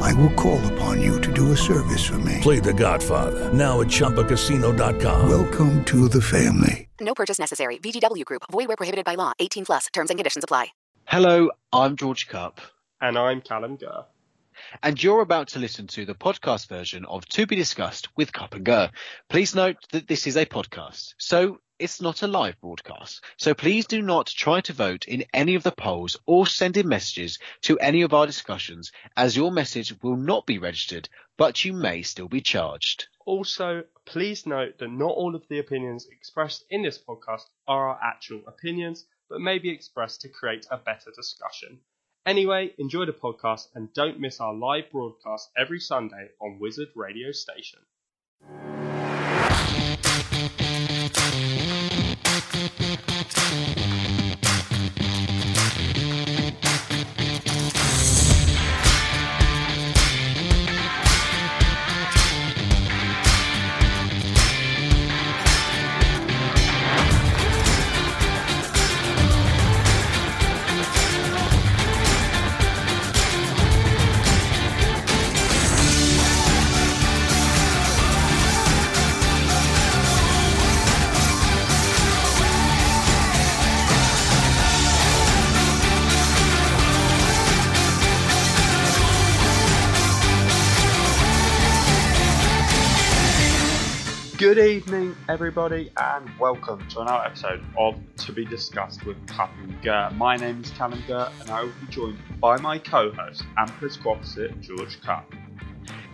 I will call upon you to do a service for me. Play The Godfather now at ChumbaCasino.com. Welcome to the family. No purchase necessary. VGW Group. Void where prohibited by law. 18 plus. Terms and conditions apply. Hello, I'm George Kup. And I'm Callum Gurr. And you're about to listen to the podcast version of To Be Discussed with Kup and Gurr. Please note that this is a podcast, so it's not a live broadcast. So please do not try to vote in any of the polls or send in messages to any of our discussions, as your message will not be registered, but you may still be charged. Also, please note that not all of the opinions expressed in this podcast are our actual opinions, but may be expressed to create a better discussion. Anyway, enjoy the podcast and don't miss our live broadcast every Sunday on Wizard Radio Station. Everybody, and welcome to another episode of To Be Discussed with and Gurr. My name is Callum Gurr, and I will be joined by my co-host and political opposite, George Kup.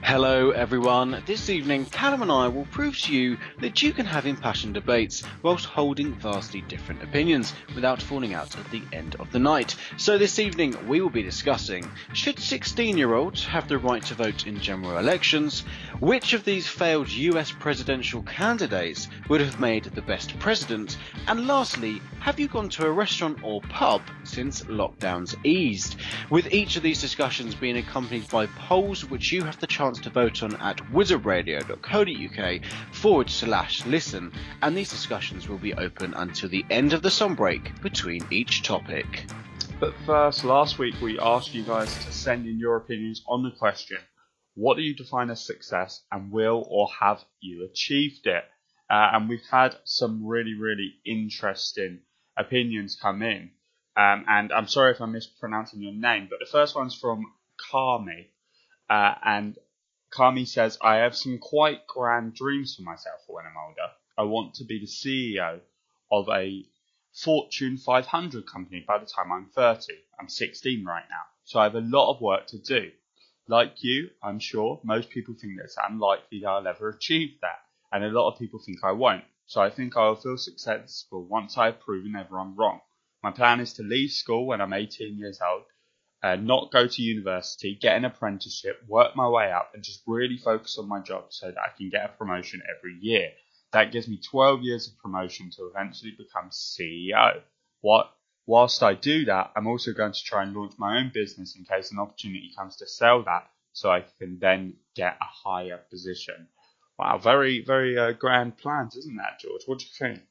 Hello, everyone. This evening, Callum and I will prove to you that you can have impassioned debates whilst holding vastly different opinions without falling out at the end of the night. So, this evening, we will be discussing should 16 year olds have the right to vote in general elections? Which of these failed US presidential candidates would have made the best president? And lastly, have you gone to a restaurant or pub since lockdowns eased? With each of these discussions being accompanied by polls which you have the chance to vote on at wizardradio.co.uk forward slash listen, and these discussions will be open until the end of the song break between each topic. But first, last week we asked you guys to send in your opinions on the question what do you define as success, and will or have you achieved it? Uh, and we've had some really, really interesting opinions come in. Um, and I'm sorry if I'm mispronouncing your name, but the first one's from Kami. Uh, and Kami says, I have some quite grand dreams for myself when I'm older. I want to be the CEO of a Fortune 500 company by the time I'm 30. I'm 16 right now, so I have a lot of work to do. Like you, I'm sure most people think that it's unlikely that I'll ever achieve that, and a lot of people think I won't. So I think I will feel successful once I have proven everyone wrong. My plan is to leave school when I'm 18 years old, uh, not go to university, get an apprenticeship, work my way up, and just really focus on my job so that I can get a promotion every year. That gives me 12 years of promotion to eventually become CEO. What Whilst I do that, I'm also going to try and launch my own business in case an opportunity comes to sell that so I can then get a higher position. Wow, very, very uh, grand plans, isn't that, George? What do you think?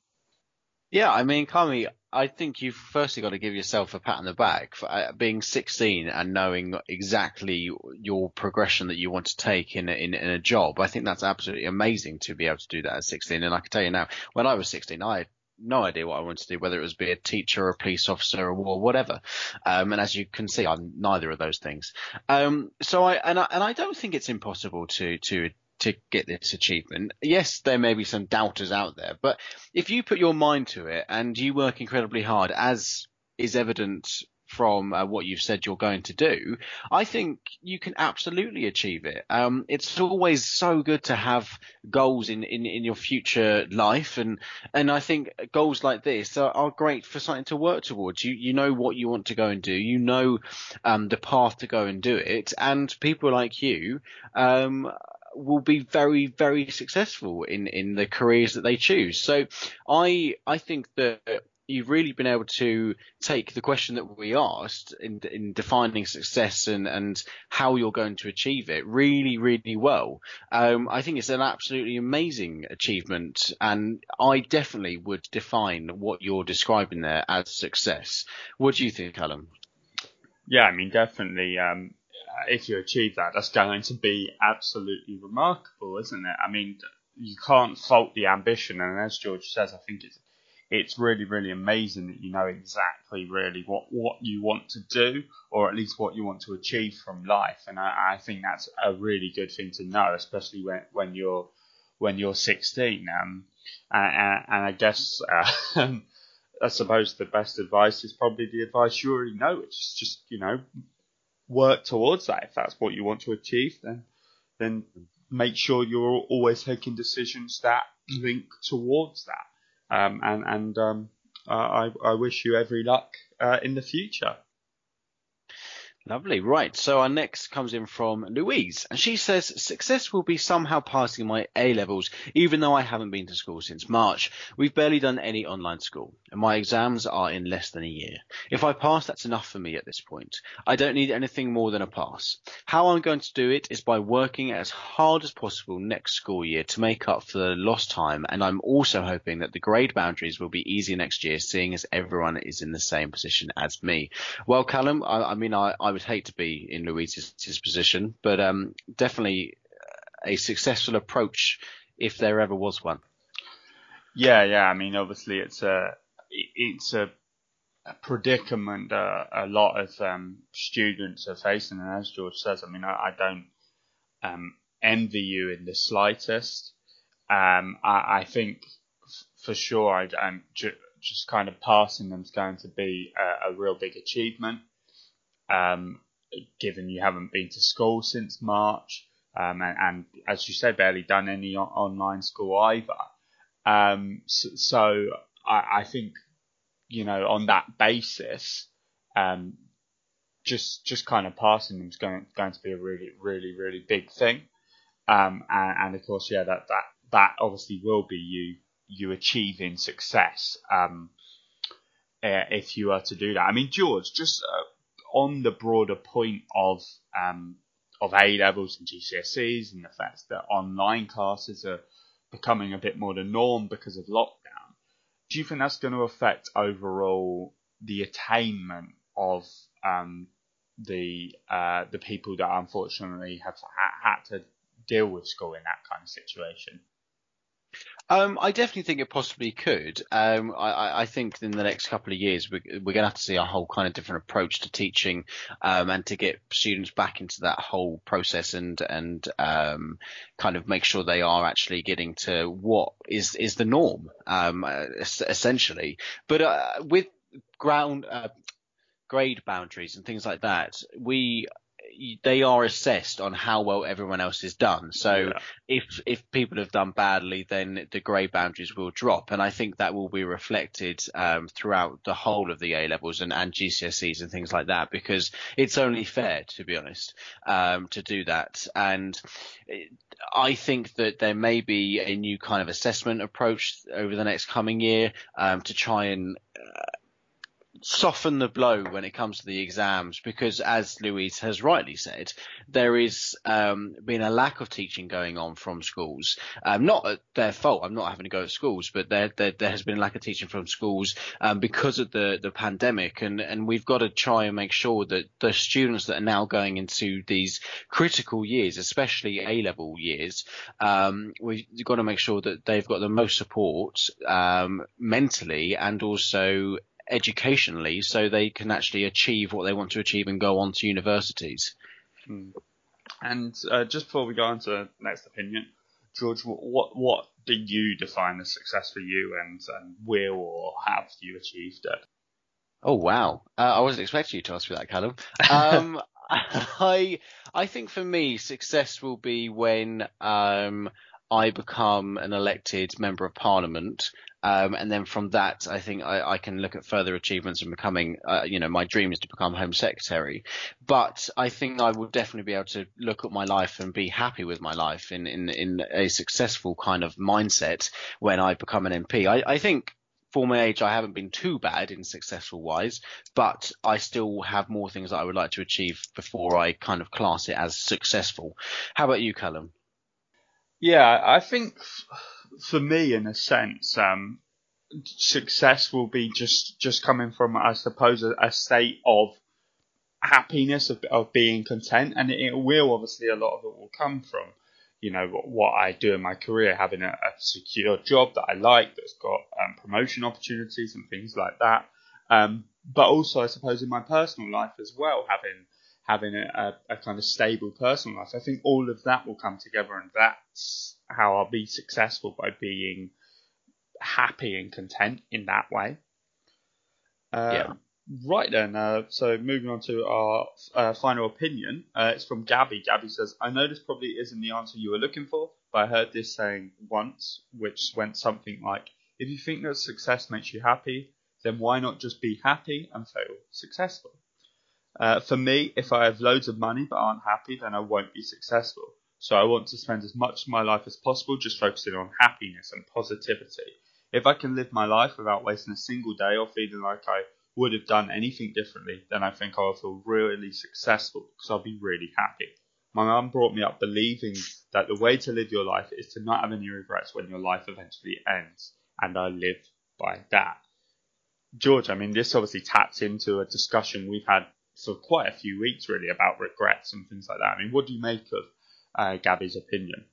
Yeah, I mean, Kami, I think you've firstly got to give yourself a pat on the back for uh, being 16 and knowing exactly your progression that you want to take in a, in, in a job. I think that's absolutely amazing to be able to do that at 16. And I can tell you now, when I was 16, I had no idea what I wanted to do, whether it was be a teacher or a police officer or whatever. Um, and as you can see, I'm neither of those things. Um, so I and I and I don't think it's impossible to to to get this achievement. Yes, there may be some doubters out there, but if you put your mind to it and you work incredibly hard, as is evident from uh, what you've said you're going to do, I think you can absolutely achieve it. Um, it's always so good to have goals in, in, in your future life, and and I think goals like this are, are great for something to work towards. You you know what you want to go and do, you know um, the path to go and do it, and people like you um, will be very, very successful in, in the careers that they choose. So I, I think that you've really been able to take the question that we asked in, in defining success and, and how you're going to achieve it really, really well. Um, I think it's an absolutely amazing achievement, and I definitely would define what you're describing there as success. What do you think, Callum? Yeah, I mean, definitely. Um, if you achieve that, that's going to be absolutely remarkable, isn't it? I mean, you can't fault the ambition, and as George says, I think it's it's really, really amazing that you know exactly really what, what you want to do, or at least what you want to achieve from life. And I, I think that's a really good thing to know, especially when, when you're when you're 16. Um, and, and I guess uh, I suppose the best advice is probably the advice you already know, which is just you know work towards that. If that's what you want to achieve, then then make sure you're always taking decisions that link towards that. Um, and and um, I, I wish you every luck uh, in the future. Lovely. Right. So our next comes in from Louise, and she says success will be somehow passing my A levels, even though I haven't been to school since March. We've barely done any online school, and my exams are in less than a year. If I pass, that's enough for me at this point. I don't need anything more than a pass. How I'm going to do it is by working as hard as possible next school year to make up for the lost time, and I'm also hoping that the grade boundaries will be easy next year, seeing as everyone is in the same position as me. Well, Callum, I, I mean, I, I would hate to be in Louise's position, but um, definitely a successful approach if there ever was one. Yeah, yeah. I mean, obviously, it's a it's a, a predicament a lot of um, students are facing, and as George says, I mean, I, I don't um, envy you in the slightest. Um, I, I, think f- for sure, I, am ju- just kind of passing them is going to be a, a real big achievement um, given you haven't been to school since March, um, and, and, as you said, barely done any online school either. Um, so, so I, I, think, you know, on that basis, um, just just kind of passing them is going going to be a really really really big thing. Um, and, and, of course, yeah, that that that obviously will be you you achieving success um, uh, if you are to do that. I mean, George, just uh, on the broader point of um, of A levels and GCSEs and the fact that online classes are becoming a bit more the norm because of lockdown, do you think that's going to affect overall the attainment of um, the uh, the people that unfortunately have had to deal with school in that kind of situation? Um, I definitely think it possibly could. Um, I, I, think in the next couple of years we're, we're going to have to see a whole kind of different approach to teaching, um, and to get students back into that whole process and and um, kind of make sure they are actually getting to what is is the norm, um, essentially. But uh, with ground uh, grade boundaries and things like that, we they are assessed on how well everyone else has done. So yeah. if if people have done badly, then the grade boundaries will drop, and I think that will be reflected um, throughout the whole of the A levels and, and GCSEs and things like that, because it's only fair, to be honest, um, to do that. And I think that there may be a new kind of assessment approach over the next coming year um, to try and soften the blow when it comes to the exams because, as Louise has rightly said, there is um, been a lack of teaching going on from schools. Um, not at their fault. I'm not having to go to schools, but there, there, there has been a lack of teaching from schools um, because of the, the pandemic, and, and we've got to try and make sure that the students that are now going into these critical years, especially A level years, um, we've got to make sure that they've got the most support um, mentally and also educationally so they can actually achieve what they want to achieve and go on to universities. Hmm. And uh, just before we go on to next opinion, George, what what do you define as success for you, and, and will or have you achieved it? Oh wow! Uh, I wasn't expecting you to ask me that, Callum. Um, I I think for me, success will be when um, I become an elected member of parliament. Um, and then from that, I think I, I can look at further achievements and becoming, uh, you know, my dream is to become Home Secretary. But I think I would definitely be able to look at my life and be happy with my life in, in, in a successful kind of mindset when I become an MP. I, I think for my age, I haven't been too bad in successful wise, but I still have more things that I would like to achieve before I kind of class it as successful. How about you, Callum? Yeah, I think for me, in a sense, um, success will be just just coming from, I suppose, a, a state of happiness of, of being content, and it, it will obviously a lot of it will come from you know what I do in my career, having a, a secure job that I like, that's got um, promotion opportunities and things like that. Um, but also, I suppose, in my personal life as well, having having a, a, kind of stable personal life. I think all of that will come together, and that's how I'll be successful by being happy and content in that way. Uh, yeah. Right then, uh, so moving on to our uh, final opinion. Uh, it's from Gabby. Gabby says, I know this probably isn't the answer you were looking for, but I heard this saying once, which went something like, if you think that success makes you happy, then why not just be happy and fail successful? Uh, for me, if I have loads of money but aren't happy, then I won't be successful. So I want to spend as much of my life as possible just focusing on happiness and positivity. If I can live my life without wasting a single day or feeling like I would have done anything differently, then I think I'll feel really successful because I'll be really happy. My mum brought me up believing that the way to live your life is to not have any regrets when your life eventually ends, and I live by that. George, I mean, this obviously taps into a discussion we've had for quite a few weeks, really, about regrets and things like that. I mean, what do you make of uh, Gabby's opinion?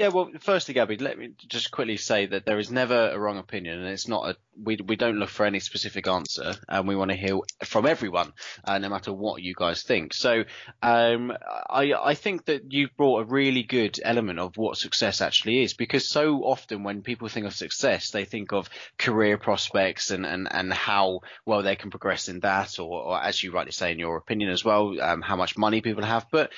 Yeah, well, firstly, Gabby, let me just quickly say that there is never a wrong opinion, and it's not a we we don't look for any specific answer, and we want to hear from everyone, uh, no matter what you guys think. So, um, I I think that you've brought a really good element of what success actually is, because so often when people think of success, they think of career prospects and and and how well they can progress in that, or, or as you rightly say in your opinion as well, um, how much money people have, but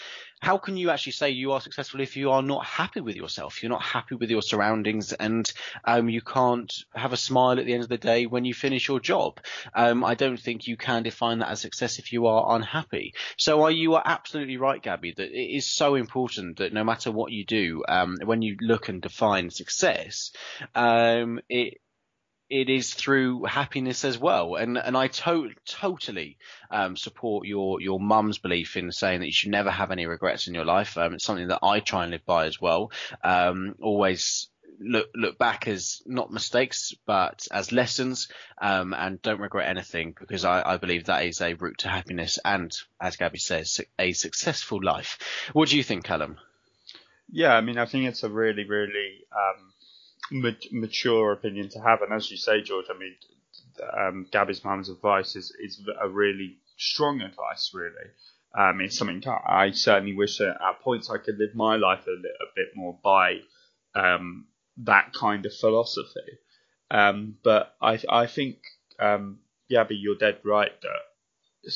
how can you actually say you are successful if you are not happy with yourself? You're not happy with your surroundings, and um, you can't have a smile at the end of the day when you finish your job. Um, I don't think you can define that as success if you are unhappy. So, are you are absolutely right, Gabby, that it is so important that no matter what you do, um, when you look and define success, um, it it is through happiness as well. And and I to- totally um, support your your mum's belief in saying that you should never have any regrets in your life. Um, it's something that I try and live by as well. Um, always look look back as not mistakes but as lessons um, and don't regret anything because I, I, believe that is a route to happiness and as Gabby says a successful life. What do you think, Callum? Yeah, I mean I think it's a really really um, mature opinion to have. And as you say, George, I mean, um, Gabby's mum's advice is, is a really strong advice, really. Um, it's something I certainly wish that at points I could live my life a, little, a bit more by um, that kind of philosophy. Um, but I, I think, um, Gabby, you're dead right that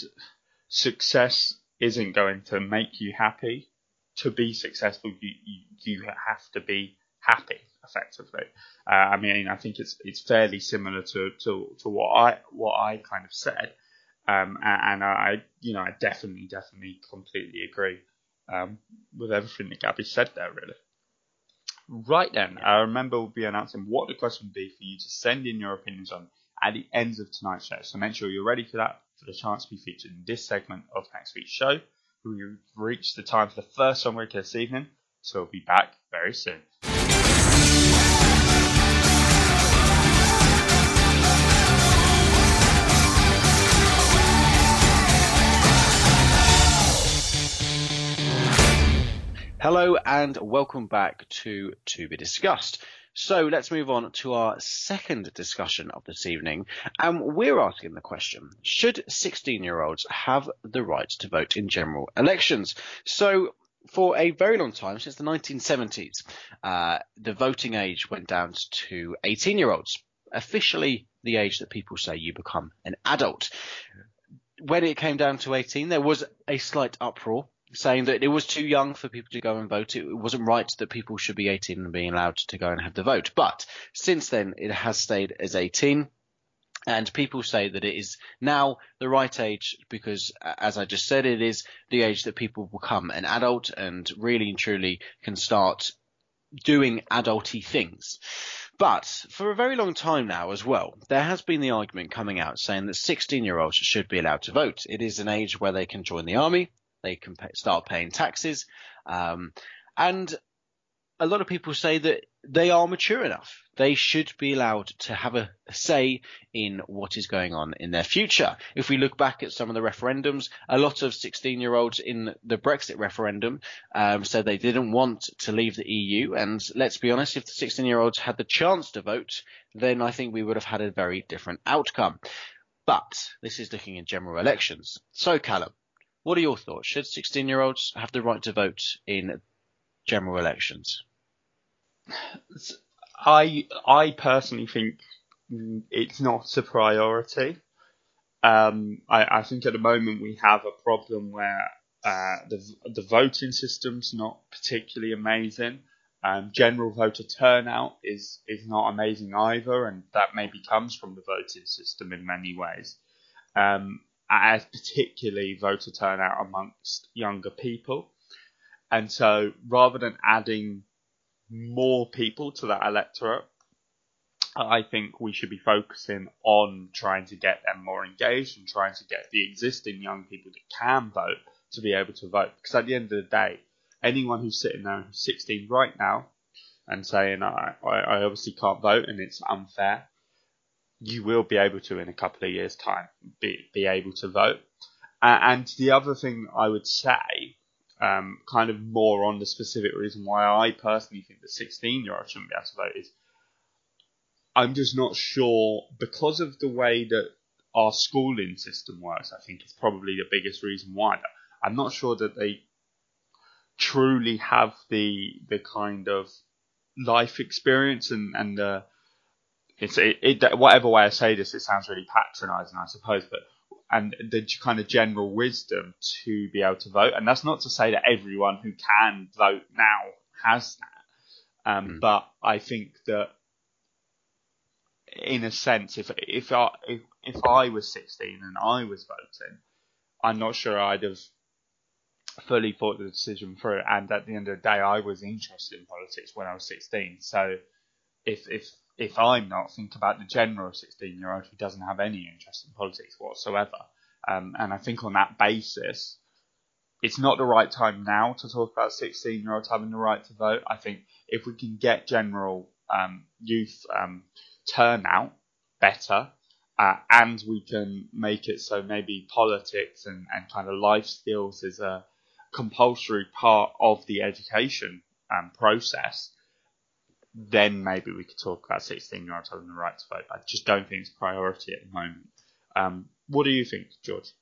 success isn't going to make you happy. To be successful, you, you, you have to be happy effectively. Uh, I mean, I think it's it's fairly similar to, to, to what I what I kind of said, um, and, I you know I definitely definitely completely agree um, with everything that Gabby said there. Really. Right then, I remember we'll be announcing what the question would be for you to send in your opinions on at the end of tonight's show. So make sure you're ready for that for the chance to be featured in this segment of next week's show. We've reached the time for the first song break this evening, so we'll be back very soon. Hello and welcome back to To Be Discussed. So let's move on to our second discussion of this evening. And we're asking the question, should 16 year olds have the right to vote in general elections? So for a very long time, since the 1970s, uh, the voting age went down to 18 year olds, officially the age that people say you become an adult. When it came down to 18, there was a slight uproar saying that it was too young for people to go and vote. It wasn't right that people should be 18 and being allowed to go and have the vote. But since then, it has stayed as 18. And people say that it is now the right age because, as I just said, it is the age that people become an adult and really and truly can start doing adulty things. But for a very long time now as well, there has been the argument coming out saying that 16 year olds should be allowed to vote. It is an age where they can join the army, they can pay, start paying taxes, um, and a lot of people say that they are mature enough. They should be allowed to have a say in what is going on in their future. If we look back at some of the referendums, a lot of 16 year olds in the Brexit referendum um, said they didn't want to leave the EU. And let's be honest, if the 16 year olds had the chance to vote, then I think we would have had a very different outcome. But this is looking at general elections. So, Callum, what are your thoughts? Should 16 year olds have the right to vote in general elections? I I personally think it's not a priority. Um, I, I think at the moment we have a problem where uh, the the voting system's not particularly amazing. Um, general voter turnout is is not amazing either, and that maybe comes from the voting system in many ways. Um, as particularly voter turnout amongst younger people, and so rather than adding more people to that electorate, I think we should be focusing on trying to get them more engaged and trying to get the existing young people that can vote to be able to vote. Because at the end of the day, anyone who's sitting there who's 16 right now and saying, I, I obviously can't vote and it's unfair, you will be able to in a couple of years' time be, be able to vote. Uh, and the other thing I would say um, kind of more on the specific reason why I personally think the 16 year old shouldn't be able to vote is I'm just not sure because of the way that our schooling system works. I think it's probably the biggest reason why. I'm not sure that they truly have the the kind of life experience and and the it's it, it whatever way I say this, it sounds really patronising, I suppose, but and the kind of general wisdom to be able to vote. And that's not to say that everyone who can vote now has that. Um, mm. But I think that, in a sense, if if I if, if I was 16 and I was voting, I'm not sure I'd have fully thought the decision through. And at the end of the day, I was interested in politics when I was 16. So if if if I'm not, think about the general 16 year old who doesn't have any interest in politics whatsoever. Um, and I think on that basis, it's not the right time now to talk about 16 year olds having the right to vote. I think if we can get general um, youth um, turnout better, uh, and we can make it so maybe politics and, and kind of life skills is a compulsory part of the education um, process, then maybe we could talk about 16 year olds having the right to vote. I just don't think it's a priority at the moment. Um, what do you think, George?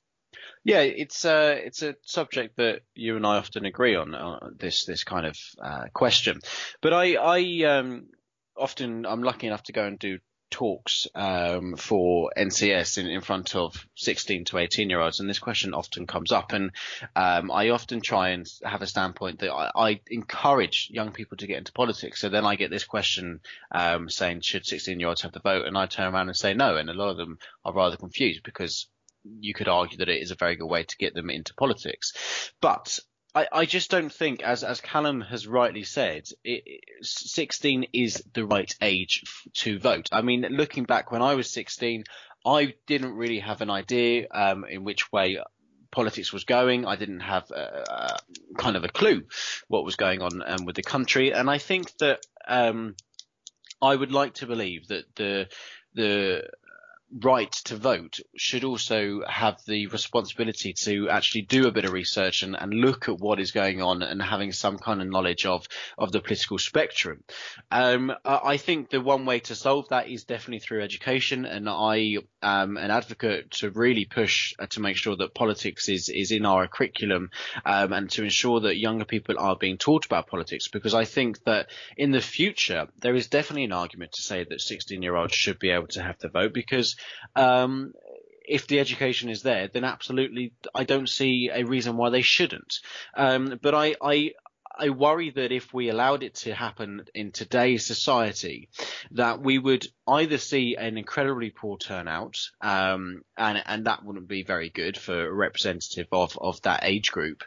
Yeah, it's a uh, it's a subject that you and I often agree on uh, this this kind of uh, question. But I I um, often I'm lucky enough to go and do talks um, for NCS in, in front of 16 to 18 year olds, and this question often comes up. And um, I often try and have a standpoint that I, I, encourage young people to get into politics. So then I get this question um, saying, should 16 year olds have the vote? And I turn around and say no. And a lot of them are rather confused because you could argue that it is a very good way to get them into politics. But I, I just don't think, as as Callum has rightly said, it, 16 is the right age to vote. I mean, looking back when I was 16, I didn't really have an idea um, in which way politics was going. I didn't have a, a kind of a clue what was going on um, with the country, and I think that um, I would like to believe that the the right to vote should also have the responsibility to actually do a bit of research and, and look at what is going on and having some kind of knowledge of of the political spectrum. Um, I think the one way to solve that is definitely through education, and I am an advocate to really push uh, to make sure that politics is is in our curriculum um, and to ensure that younger people are being taught about politics because I think that in the future there is definitely an argument to say that 16 year olds should be able to have the vote because um, if the education is there, then absolutely, I don't see a reason why they shouldn't. Um, but I, I, I worry that if we allowed it to happen in today's society, that we would either see an incredibly poor turnout, um, and and that wouldn't be very good for a representative of of that age group,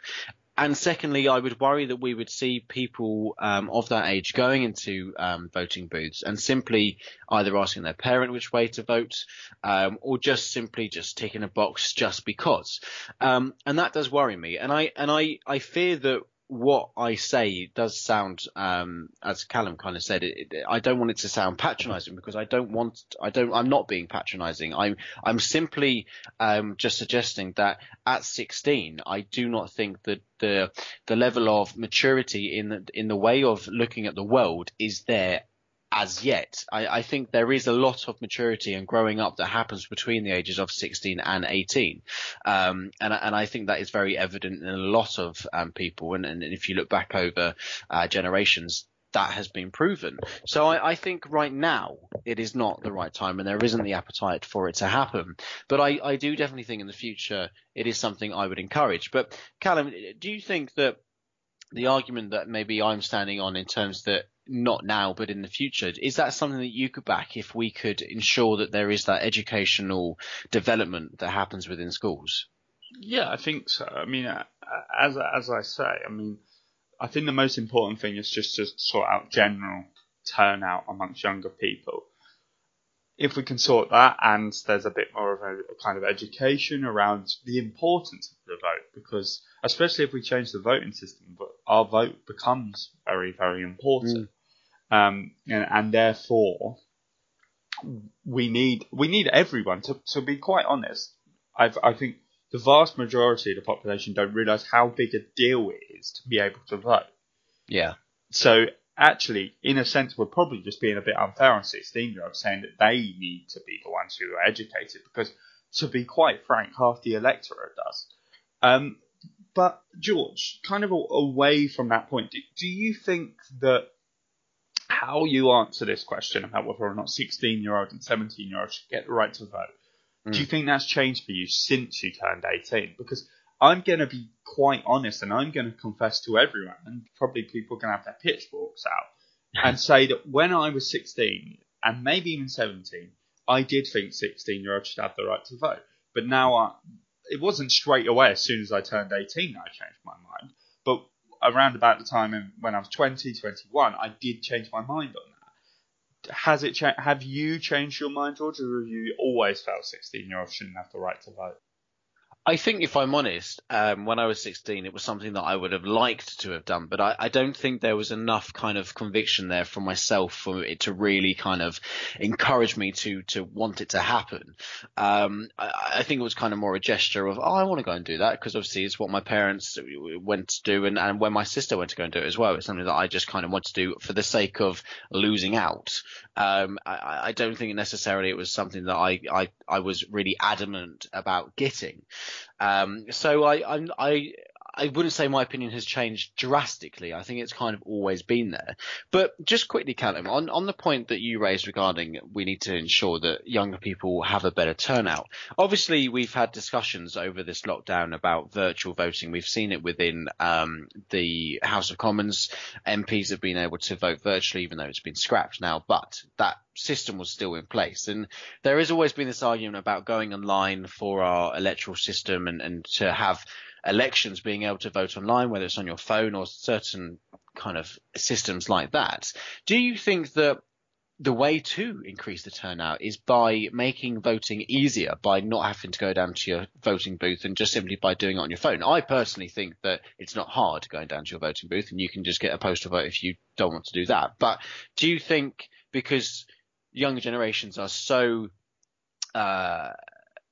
and secondly, I would worry that we would see people um, of that age going into um, voting booths and simply either asking their parent which way to vote, um, or just simply just ticking a box just because. Um, and that does worry me. And I and I I fear that what I say does sound, um, as Callum kind of said, it, it, I don't want it to sound patronising because I don't want, I don't, I'm not being patronising. I'm, I'm simply um, just suggesting that at 16, I do not think that the the level of maturity in the, in the way of looking at the world is there as yet. I, I, think there is a lot of maturity and growing up that happens between the ages of 16 and 18. Um, and, and, I think that is very evident in a lot of um, people. And, and, if you look back over uh, generations, that has been proven. So I, I, think right now it is not the right time and there isn't the appetite for it to happen. But I, I do definitely think in the future it is something I would encourage. But Callum, do you think that the argument that maybe I'm standing on in terms that not now, but in the future. Is that something that you could back if we could ensure that there is that educational development that happens within schools? Yeah, I think so. I mean, as as I say, I mean, I think the most important thing is just to sort out general turnout amongst younger people. If we can sort that, and there's a bit more of a, a kind of education around the importance of the vote, because especially if we change the voting system, but our vote becomes very, very important. Mm um, and, and therefore we need we need everyone to to be quite honest. i I think the vast majority of the population don't realise how big a deal it is to be able to vote. Yeah. So actually, in a sense, we're probably just being a bit unfair on 16 year olds saying that they need to be the ones who are educated because, to be quite frank, half the electorate does. Um, but George, kind of away from that point, do, do you think that how you answer this question about whether or not 16 year olds and 17 year olds should get the right to vote. Mm. Do you hmm. think that's changed for you since you turned 18? Because I'm going to be quite honest and I'm going to confess to everyone, and probably people are going to have their pitchforks out and say that when I was 16 and maybe even 17, I did think 16 year olds should have the right to vote. But now I, it wasn't straight away as soon as I turned 18 that I changed my mind. But around about the time when I was 20, 21, I did change my mind on that. Has it? Cha- have you changed your mind, George, or have you always felt 16 year olds shouldn't have the right to vote? I think, if I'm honest, um, when I was 16, it was something that I would have liked to have done, but I, I, don't think there was enough kind of conviction there for myself for it to really kind of encourage me to to want it to happen. Um, I, I, think it was kind of more a gesture of, oh, I want to go and do that because obviously it's what my parents went to do, and, and when my sister went to go and do it as well, it's something that I just kind of want to do for the sake of losing out. Um, I, I, don't think necessarily it was something that I, I, I was really adamant about getting. Um, so I, I, I, I wouldn't say my opinion has changed drastically. I think it's kind of always been there. But just quickly, Callum, on, on the point that you raised regarding we need to ensure that younger people have a better turnout. Obviously, we've had discussions over this lockdown about virtual voting. We've seen it within um, the House of Commons. MPs have been able to vote virtually, even though it's been scrapped now. But that system was still in place. And there has always been this argument about going online for our electoral system and, and to have elections being able to vote online, whether it's on your phone or certain kind of systems like that. Do you think that the way to increase the turnout is by making voting easier by not having to go down to your voting booth and just simply by doing it on your phone. I personally think that it's not hard going down to your voting booth and you can just get a postal vote if you don't want to do that. But do you think because younger generations are so uh,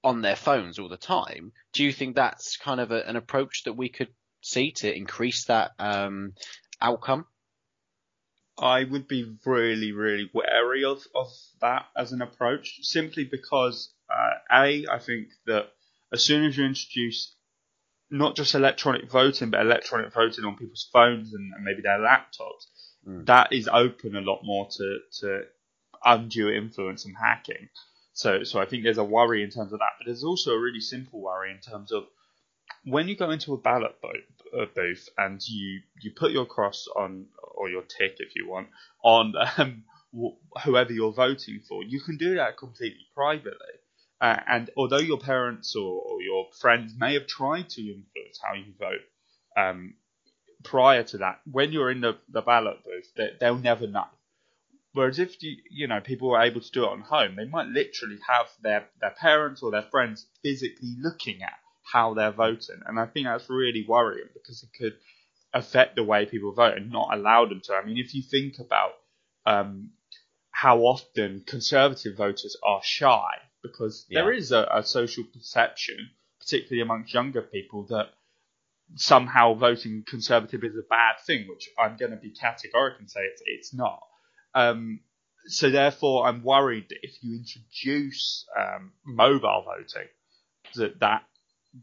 on their phones all the time. Do you think that's kind of a, an approach that we could see to increase that um, outcome? I would be really, really wary of, of that as an approach, simply because uh, a I think that as soon as you introduce not just electronic voting, but electronic voting on people's phones and, and maybe their laptops, mm. that is open a lot more to, to undue influence and hacking. So, so I think there's a worry in terms of that, but there's also a really simple worry in terms of when you go into a ballot booth and you you put your cross on or your tick if you want on um, whoever you're voting for, you can do that completely privately. Uh, and although your parents or, or, your friends may have tried to influence how you vote um, prior to that, when you're in the, the ballot booth, they, they'll never know. Whereas if you you know people are able to do it on home, they might literally have their their parents or their friends physically looking at how they're voting, and I think that's really worrying because it could affect the way people vote and not allow them to. I mean, if you think about um, how often conservative voters are shy because yeah. there is a, a, social perception, particularly amongst younger people, that somehow voting conservative is a bad thing, which I'm going to be categorical and say it's, it's not. Um, so therefore, I'm worried that if you introduce um, mobile voting, that that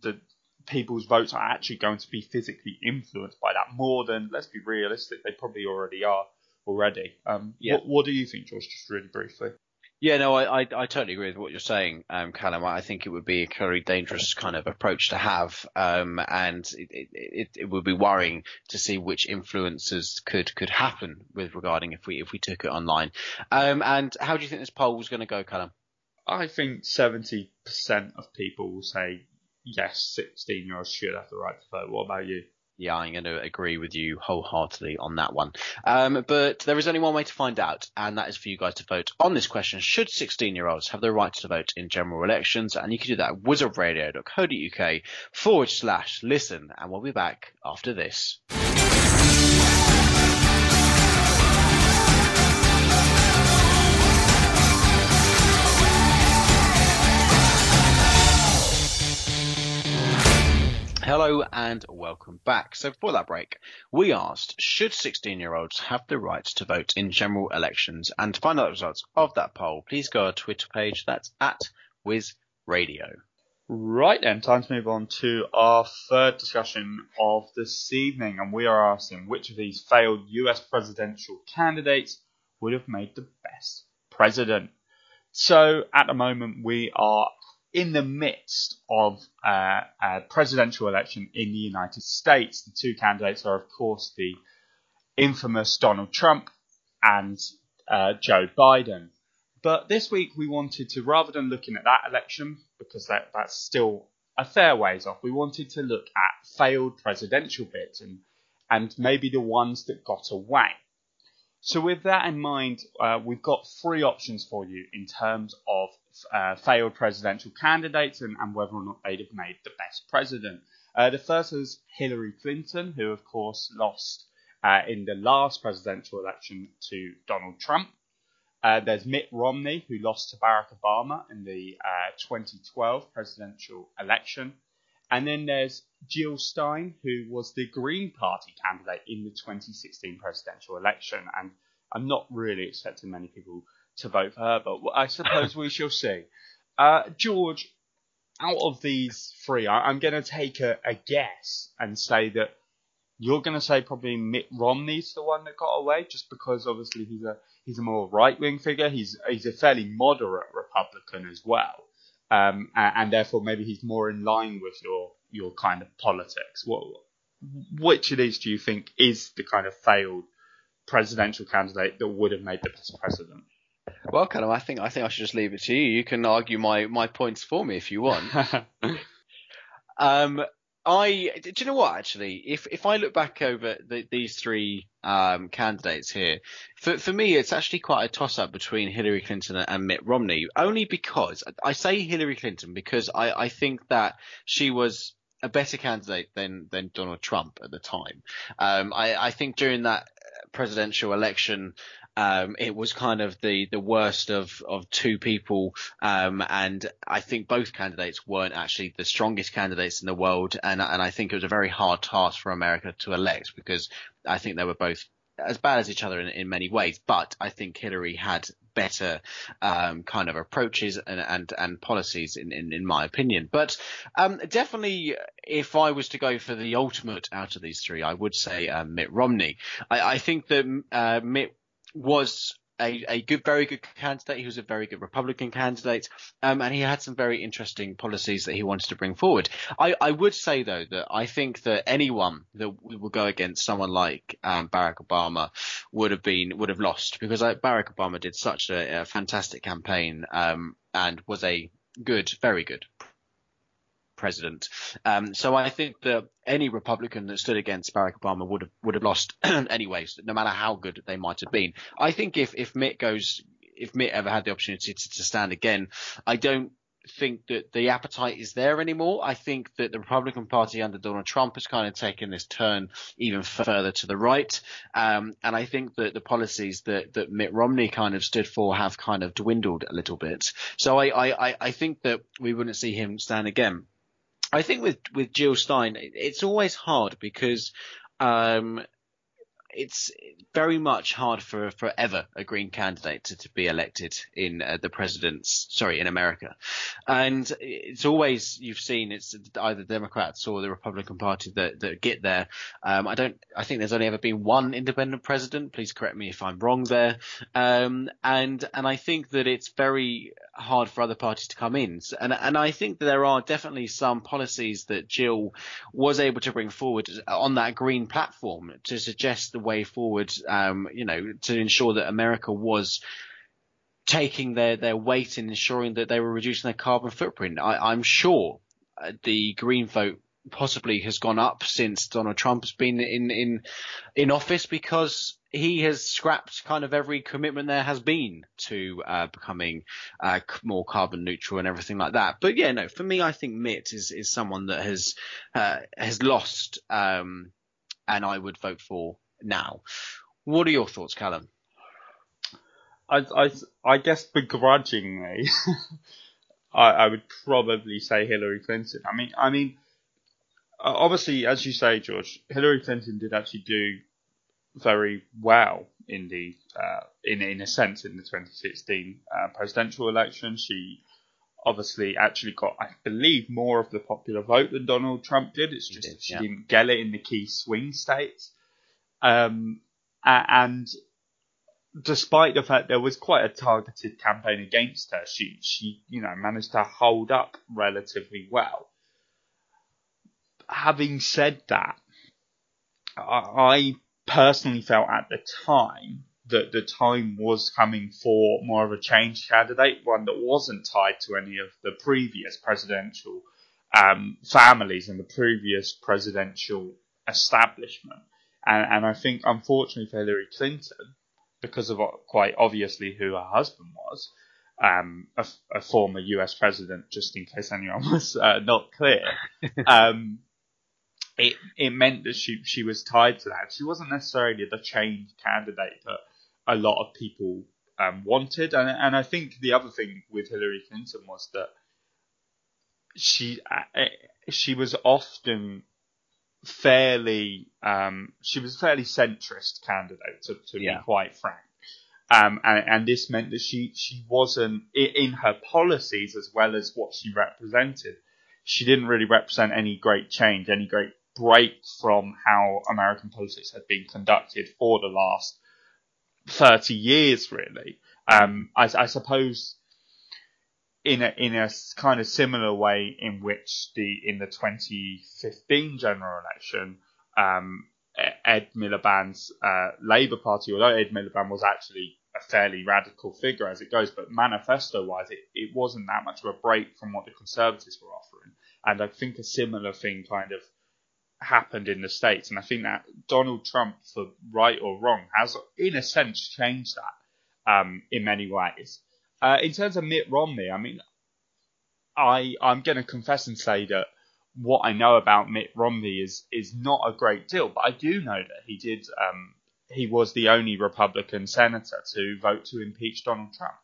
that people's votes are actually going to be physically influenced by that more than, let's be realistic, they probably already are already. Um, yeah. what, what do you think, George? Just really briefly. Yeah, no, I, I, I, totally agree with what you're saying, um, Callum. I think it would be a very dangerous kind of approach to have, um, and it, it, it, would be worrying to see which influences could could happen with regarding if we if we took it online. Um, and how do you think this poll was going to go, Callum? I think 70% of people will say yes, 16 year olds should have the right to vote. What about you? Yeah, I'm going to agree with you wholeheartedly on that one. Um, but there is only one way to find out, and that is for you guys to vote on this question. Should 16 year olds have the right to vote in general elections? And you can do that at wizardradio.co.uk forward slash listen, and we'll be back after this. Hello and welcome back. So before that break, we asked, should 16 year olds have the right to vote in general elections? And to find out the results of that poll, please go to our Twitter page. That's at Wiz Radio. Right then, time to move on to our third discussion of this evening. And we are asking which of these failed US presidential candidates would have made the best president. So at the moment, we are in the midst of uh, a presidential election in the United States. The two candidates are, of course, the infamous Donald Trump and uh, Joe Biden. But this week we wanted to, rather than looking at that election, because that, that's still a fair ways off, we wanted to look at failed presidential bids and, and maybe the ones that got away. So with that in mind, uh, we've got three options for you in terms of uh, failed presidential candidates and, and, whether or not they'd have made the best president. Uh, the first is Hillary Clinton, who of course lost uh, in the last presidential election to Donald Trump. Uh, there's Mitt Romney, who lost to Barack Obama in the uh, 2012 presidential election. And then there's Jill Stein, who was the Green Party candidate in the 2016 presidential election. And I'm not really expecting many people to vote for her, but I suppose we shall see. Uh, George, out of these three, I, am going to take a, a, guess and say that you're going to say probably Mitt Romney's the one that got away, just because obviously he's a he's a more right wing figure. He's he's a fairly moderate Republican as well, um, and, and, therefore maybe he's more in line with your your kind of politics. What which of these do you think is the kind of failed presidential candidate that would have made the best president? Well, Callum, I think I think I should just leave it to you. You can argue my, my points for me if you want. um, I do you know what actually? If if I look back over the, these three um, candidates here, for for me it's actually quite a toss up between Hillary Clinton and Mitt Romney. Only because I say Hillary Clinton because I I think that she was a better candidate than than Donald Trump at the time. Um, I I think during that presidential election, um, it was kind of the, the worst of, of two people. Um, and I think both candidates weren't actually the strongest candidates in the world. And, and I think it was a very hard task for America to elect because I think they were both as bad as each other in, in many ways. But I think Hillary had better um, kind of approaches and and, and policies in, in, in my opinion. But um, definitely, if I was to go for the ultimate out of these three, I would say uh, Mitt Romney. I, I think that uh, Mitt was a, a good, very good candidate. He was a very good Republican candidate, um, and he had some very interesting policies that he wanted to bring forward. I, I would say though that I think that anyone that would go against someone like um, Barack Obama would have been would have lost because Barack Obama did such a, a fantastic campaign um, and was a good, very good president. Um, so I think that any Republican that stood against Barack Obama would have would have lost anyways, no matter how good they might have been. I think if if Mitt goes, if Mitt ever had the opportunity to, to stand again, I don't think that the appetite is there anymore. I think that the Republican Party under Donald Trump has kind of taken this turn even further to the right. Um, and I think that the policies that, that Mitt Romney kind of stood for have kind of dwindled a little bit. So I, I, I think that we wouldn't see him stand again. I think with with Jill Stein, it's always hard because um, it's very much hard for forever a green candidate to, to be elected in uh, the president's sorry in America, and it's always you've seen it's either Democrats or the Republican Party that that get there. Um, I don't I think there's only ever been one independent president. Please correct me if I'm wrong there. Um, and and I think that it's very hard for other parties to come in. And and I think that there are definitely some policies that Jill was able to bring forward on that green platform to suggest the way forward. Um, you know, to ensure that America was taking their their weight in ensuring that they were reducing their carbon footprint. I, I'm sure uh, the green vote possibly has gone up since Donald Trump has been in in in office because he has scrapped kind of every commitment there has been to uh, becoming uh, more carbon neutral and everything like that. But yeah, no, for me, I think Mitt is is someone that has uh, has lost, um, and I would vote for now. What are your thoughts, Callum? I I, I guess begrudgingly, I, I would probably say Hillary Clinton. I mean, I mean uh, obviously, as you say, George, Hillary Clinton did actually do very well in the uh, in in a sense in the 2016 uh, presidential election. She obviously actually got, I believe, more of the popular vote than Donald Trump did. It's just did, she yeah. didn't get it in the key swing states. Um, and despite the fact there was quite a targeted campaign against her, she she you know managed to hold up relatively well having said that, I personally felt at the time that the time was coming for more of a change candidate, one that wasn't tied to any of the previous presidential um, families and the previous presidential establishment. And, and I think, unfortunately for Hillary Clinton, because of quite obviously who her husband was, um, a, a, former US president, just in case anyone was uh, not clear, um, it it meant that she she was tied to that. She wasn't necessarily the change candidate that a lot of people um, wanted, and and I think the other thing with Hillary Clinton was that she uh, uh, she was often fairly um, she was a fairly centrist candidate to, to yeah. be quite frank. Um, and, and, this meant that she, she wasn't in her policies as well as what she represented. She didn't really represent any great change, any great break from how American politics had been conducted for the last 30 years, really. Um, I, I, suppose in a, in a kind of similar way in which the, in the 2015 general election, um, Ed Miliband's uh, Labour Party, although Ed Miliband was actually a fairly radical figure as it goes, but manifesto wise, it, it wasn't that much of a break from what the Conservatives were offering. And I think a similar thing kind of happened in the States. And I think that Donald Trump, for right or wrong, has in a sense changed that um, in many ways. Uh, in terms of Mitt Romney, I mean, I I'm going to confess and say that what I know about Mitt Romney is is not a great deal, but I do know that he did. Um, he was the only Republican senator to vote to impeach Donald Trump.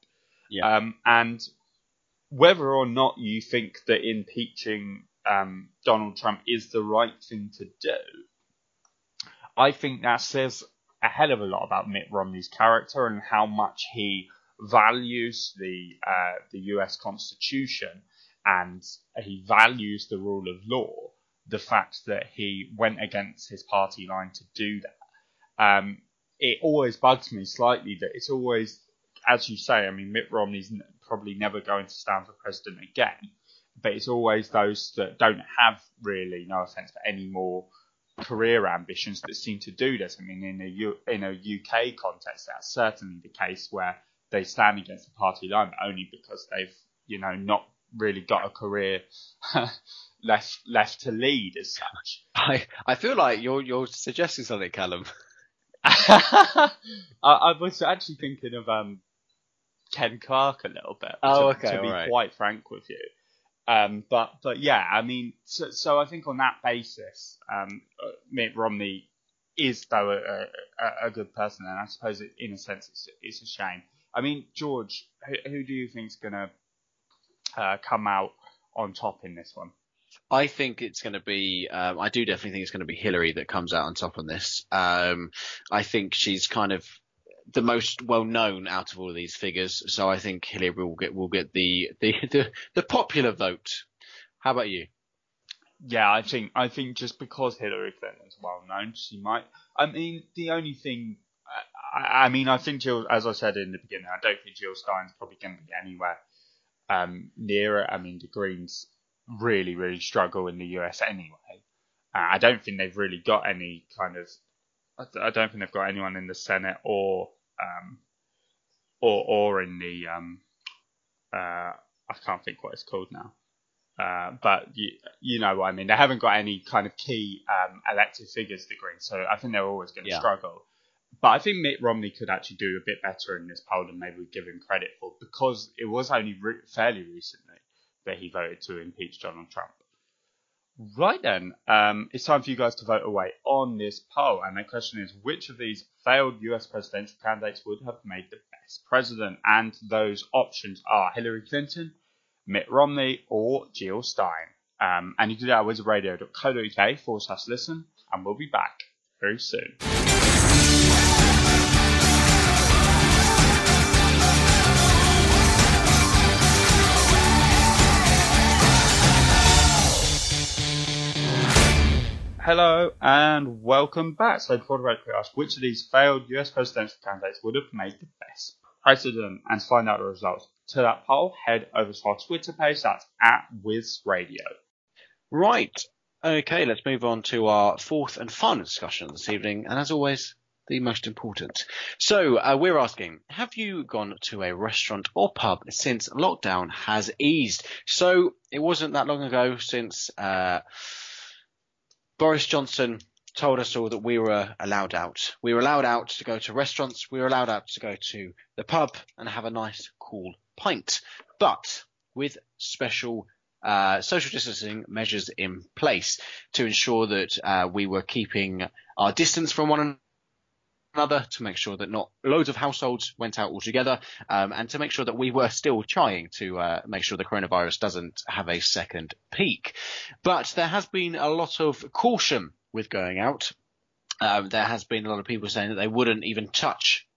Yeah. Um, and whether or not you think that impeaching um, Donald Trump is the right thing to do, I think that says a hell of a lot about Mitt Romney's character and how much he values the uh, the U.S. Constitution and he values the rule of law. The fact that he went against his party line to do that. Um, it always bugs me slightly that it's always, as you say, I mean, Mitt Romney's probably never going to stand for president again, but it's always those that don't have really, no offence, but any more career ambitions that seem to do this. I mean, in a U, in a UK context, that's certainly the case where they stand against the party line, only because they've, you know, not really got a career left left to lead as such. I I feel like you're you're suggesting something, Callum. I, I was actually thinking of um, Ken Clarke a little bit. Oh, to, okay, To be alright. quite frank with you, um, but but yeah, I mean, so, so I think on that basis, um, uh, Mitt Romney is though a, a, a good person, and I suppose it, in a sense it's, it's a shame. I mean, George, who, who do you think's gonna uh, come out on top in this one? I think it's going to be. Um, I do definitely think it's going to be Hillary that comes out on top on this. Um, I think she's kind of the most well known out of all of these figures, so I think Hillary will get will get the the the, the popular vote. How about you? Yeah, I think I think just because Hillary is well known, she might. I mean, the only thing. I, I mean, I think Jill, as I said in the beginning, I don't think Jill Stein's probably going to be anywhere um, near it. I mean, the Greens really, really struggle in the US anyway. Uh, I don't think they've really got any kind of. I I don't think they've got anyone in the Senate or um, or or in the um, uh, I can't think what it's called now. Uh, but you, you know what I mean. They haven't got any kind of key um, elected figures, the Greens, so I think they're always going to Yeah. struggle. But I think Mitt Romney could actually do a bit better in this poll than maybe we give him credit for, because it was only re- fairly recently that he voted to impeach Donald Trump. Right then, um, it's time for you guys to vote away on this poll, and the question is: which of these failed U.S. presidential candidates would have made the best president? And those options are Hillary Clinton, Mitt Romney, or Jill Stein. Um, and you can do that at wizardradio.co.uk forward slash listen, and we'll be back very soon. Hello and welcome back. So before the quick ask, which of these failed US presidential candidates would have made the best president? And to find out the results to that poll, head over to our Twitter page. That's at Wiz Radio. Right. Okay, let's move on to our fourth and final discussion this evening, and as always, the most important. So, uh, we're asking, have you gone to a restaurant or pub since lockdown has eased? So, it wasn't that long ago since uh, Boris Johnson told us all that we were allowed out. We were allowed out to go to restaurants, we were allowed out to go to the pub and have a nice, cool pint. But with special uh, social distancing measures in place to ensure that uh, we were keeping our distance from one another, to make sure that not loads of households went out altogether, um, and to make sure that we were still trying to uh, make sure the coronavirus doesn't have a second peak. But there has been a lot of caution with going out. Um, there has been a lot of people saying that they wouldn't even touch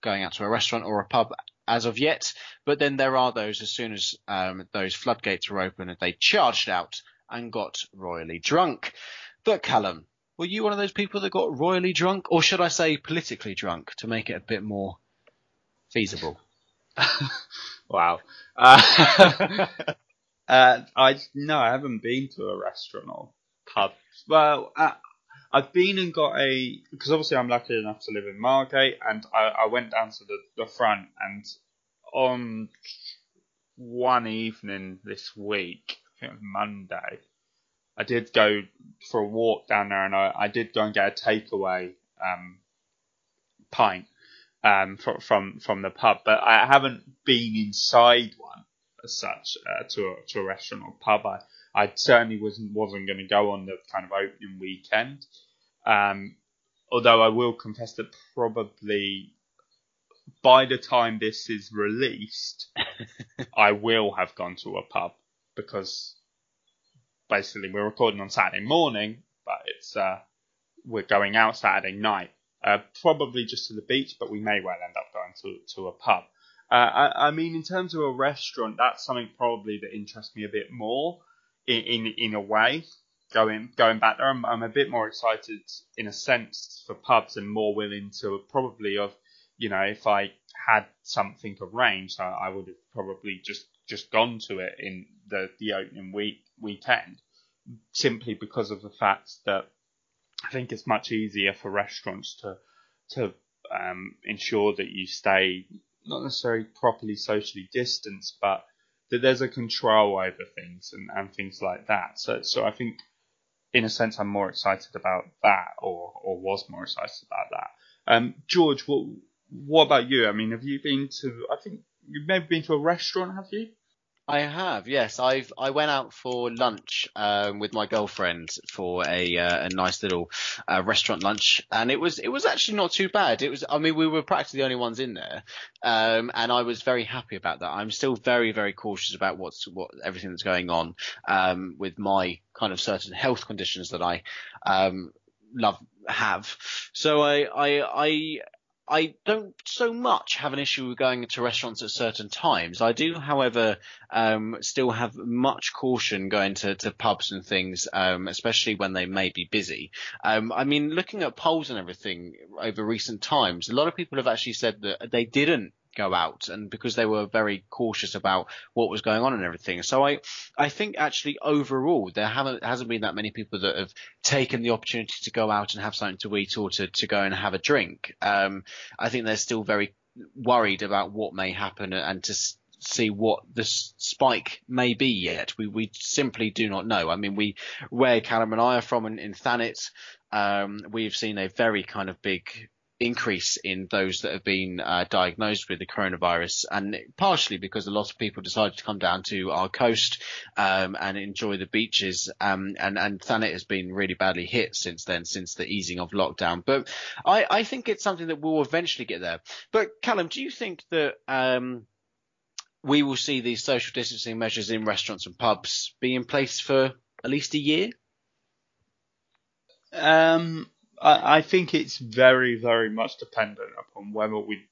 going out to a restaurant or a pub as of yet. But then there are those, as soon as um, those floodgates were open, and they charged out and got royally drunk. But Callum, were you one of those people that got royally drunk, or should I say politically drunk, to make it a bit more feasible? Wow. Uh, uh, I no, I haven't been to a restaurant or pub. Well, uh, I've been and got a because obviously I'm lucky enough to live in Margate, and I, I went down to the, the front and on one evening this week, I think it was Monday, I did go for a walk down there, and I, I did go and get a takeaway um, pint um, from from from the pub, but I haven't been inside one as such uh, to a, to a restaurant or pub. I, I certainly wasn't wasn't going to go on the kind of opening weekend. Um, although I will confess that probably by the time this is released, I will have gone to a pub because basically we're recording on Saturday morning, but it's uh, we're going out Saturday night. Uh, probably just to the beach, but we may well end up going to to a pub. Uh, I, I mean, in terms of a restaurant, that's something probably that interests me a bit more in in, in a way. going going back there. I'm, I'm a bit more excited in a sense for pubs and more willing to probably of you know if I had something arranged, I, I would have probably just just gone to it in the the opening week weekend simply because of the fact that I think it's much easier for restaurants to to um, ensure that you stay not necessarily properly socially distanced, but that there's a control over things and, and things like that. So so I think in a sense I'm more excited about that or or was more excited about that. Um, George, what what about you? I mean, have you been to? I think you've maybe been to a restaurant, have you? I have, yes. I've I went out for lunch um, with my girlfriend for a uh, a nice little uh, restaurant lunch, and it was it was actually not too bad. It was, I mean, we were practically the only ones in there, um, and I was very happy about that. I'm still very very cautious about what's what everything that's going on um, with my kind of certain health conditions that I um, love have. So I I I I don't so much have an issue with going to restaurants at certain times. I do, however, um, still have much caution going to, to pubs and things, um, especially when they may be busy. Um, I mean, looking at polls and everything over recent times, a lot of people have actually said that they didn't go out and because they were very cautious about what was going on and everything. So I, I think actually overall there haven't, hasn't been that many people that have taken the opportunity to go out and have something to eat or to, to go and have a drink. Um, I think they're still very worried about what may happen and to see what the spike may be yet. We we simply do not know. I mean, we where Callum and I are from in, in Thanet, um, we've seen a very kind of big increase in those that have been uh, diagnosed with the coronavirus, and partially because a lot of people decided to come down to our coast um, and enjoy the beaches. Um, and and Thanet has been really badly hit since then, since the easing of lockdown. But I, I think it's something that will eventually get there. But Callum, do you think that um, we will see these social distancing measures in restaurants and pubs be in place for at least a year? Um, I, think it's very, very much dependent upon whether we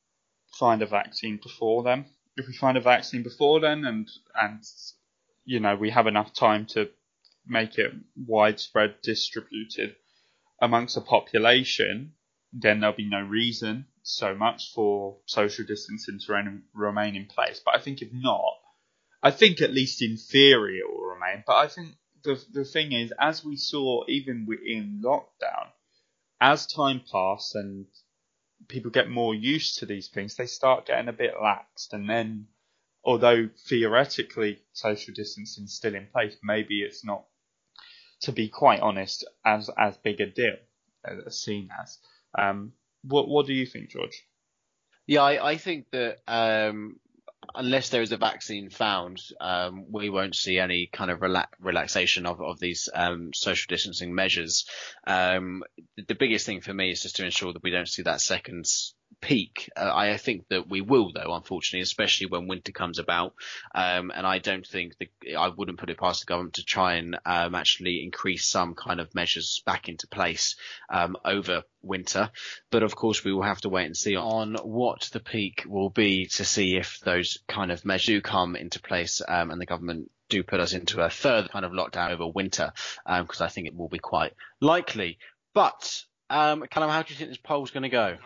find a vaccine before then. If we find a vaccine before then, and and you know we have enough time to make it widespread distributed amongst the population, then there'll be no reason so much for social distancing to remain in place. But I think if not, I think at least in theory it will remain. But I think the the thing is, as we saw even in lockdown, as time passes and people get more used to these things, they start getting a bit laxed. And then, although theoretically social distancing is still in place, maybe it's not, to be quite honest, as as big a deal as seen as. Um, what what do you think, George? Yeah, I, I think that um, unless there is a vaccine found, um, we won't see any kind of rela- relaxation of, of these um, social distancing measures. Um, the biggest thing for me is just to ensure that we don't see that second peak. Uh, I think that we will, though, unfortunately, especially when winter comes about. Um, and I don't think that I wouldn't put it past the government to try and um, actually increase some kind of measures back into place um, over winter. But of course, we will have to wait and see on what the peak will be to see if those kind of measures do come into place um, and the government do put us into a further kind of lockdown over winter, because um, I think it will be quite likely. But um, Callum, how do you think this poll is going to go?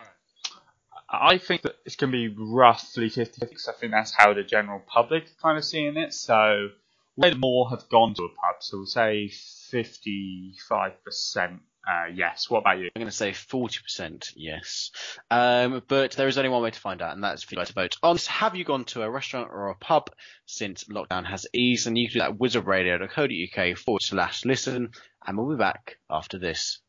I think that it's going to be roughly 50 I think that's how the general public kind of seeing it. So, where more have gone to a pub, so we'll say 55% uh, yes. What about you? I'm going to say 40% yes. Um, but there is only one way to find out, and that's for you to vote on. Have you gone to a restaurant or a pub since lockdown has eased? And you can do that at wizardradio.co.uk forward slash listen, and we'll be back after this.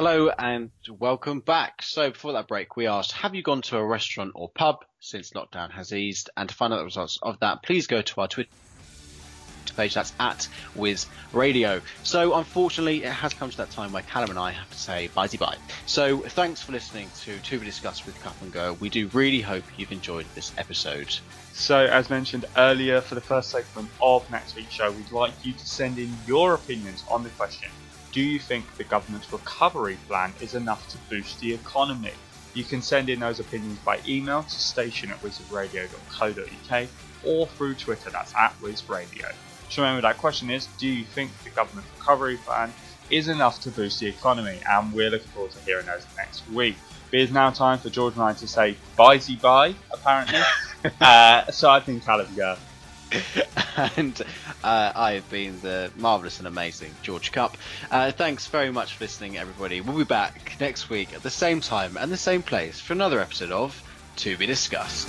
Hello and welcome back. So before that break, we asked, have you gone to a restaurant or pub since lockdown has eased? And to find out the results of that, please go to our Twitter page. That's at Wiz Radio. So unfortunately, it has come to that time where Callum and I have to say bye bye. So thanks for listening to To Be Discussed with Kup and Gurr. We do really hope you've enjoyed this episode. So, as mentioned earlier, for the first segment of next week's show, we'd like you to send in your opinions on the question do you think the government's recovery plan is enough to boost the economy? You can send in those opinions by email to station at wizardradio.co.uk or through Twitter, that's at wizradio. So remember that question is, do you think the government recovery plan is enough to boost the economy? And we're looking forward to hearing those next week. But it's now time for George and I to say bye bye, apparently. uh, so I think Caleb go. and uh, I have been the marvellous and amazing George Kup. Uh, thanks very much for listening, everybody. We'll be back next week at the same time and the same place for another episode of To Be Discussed.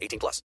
18 plus.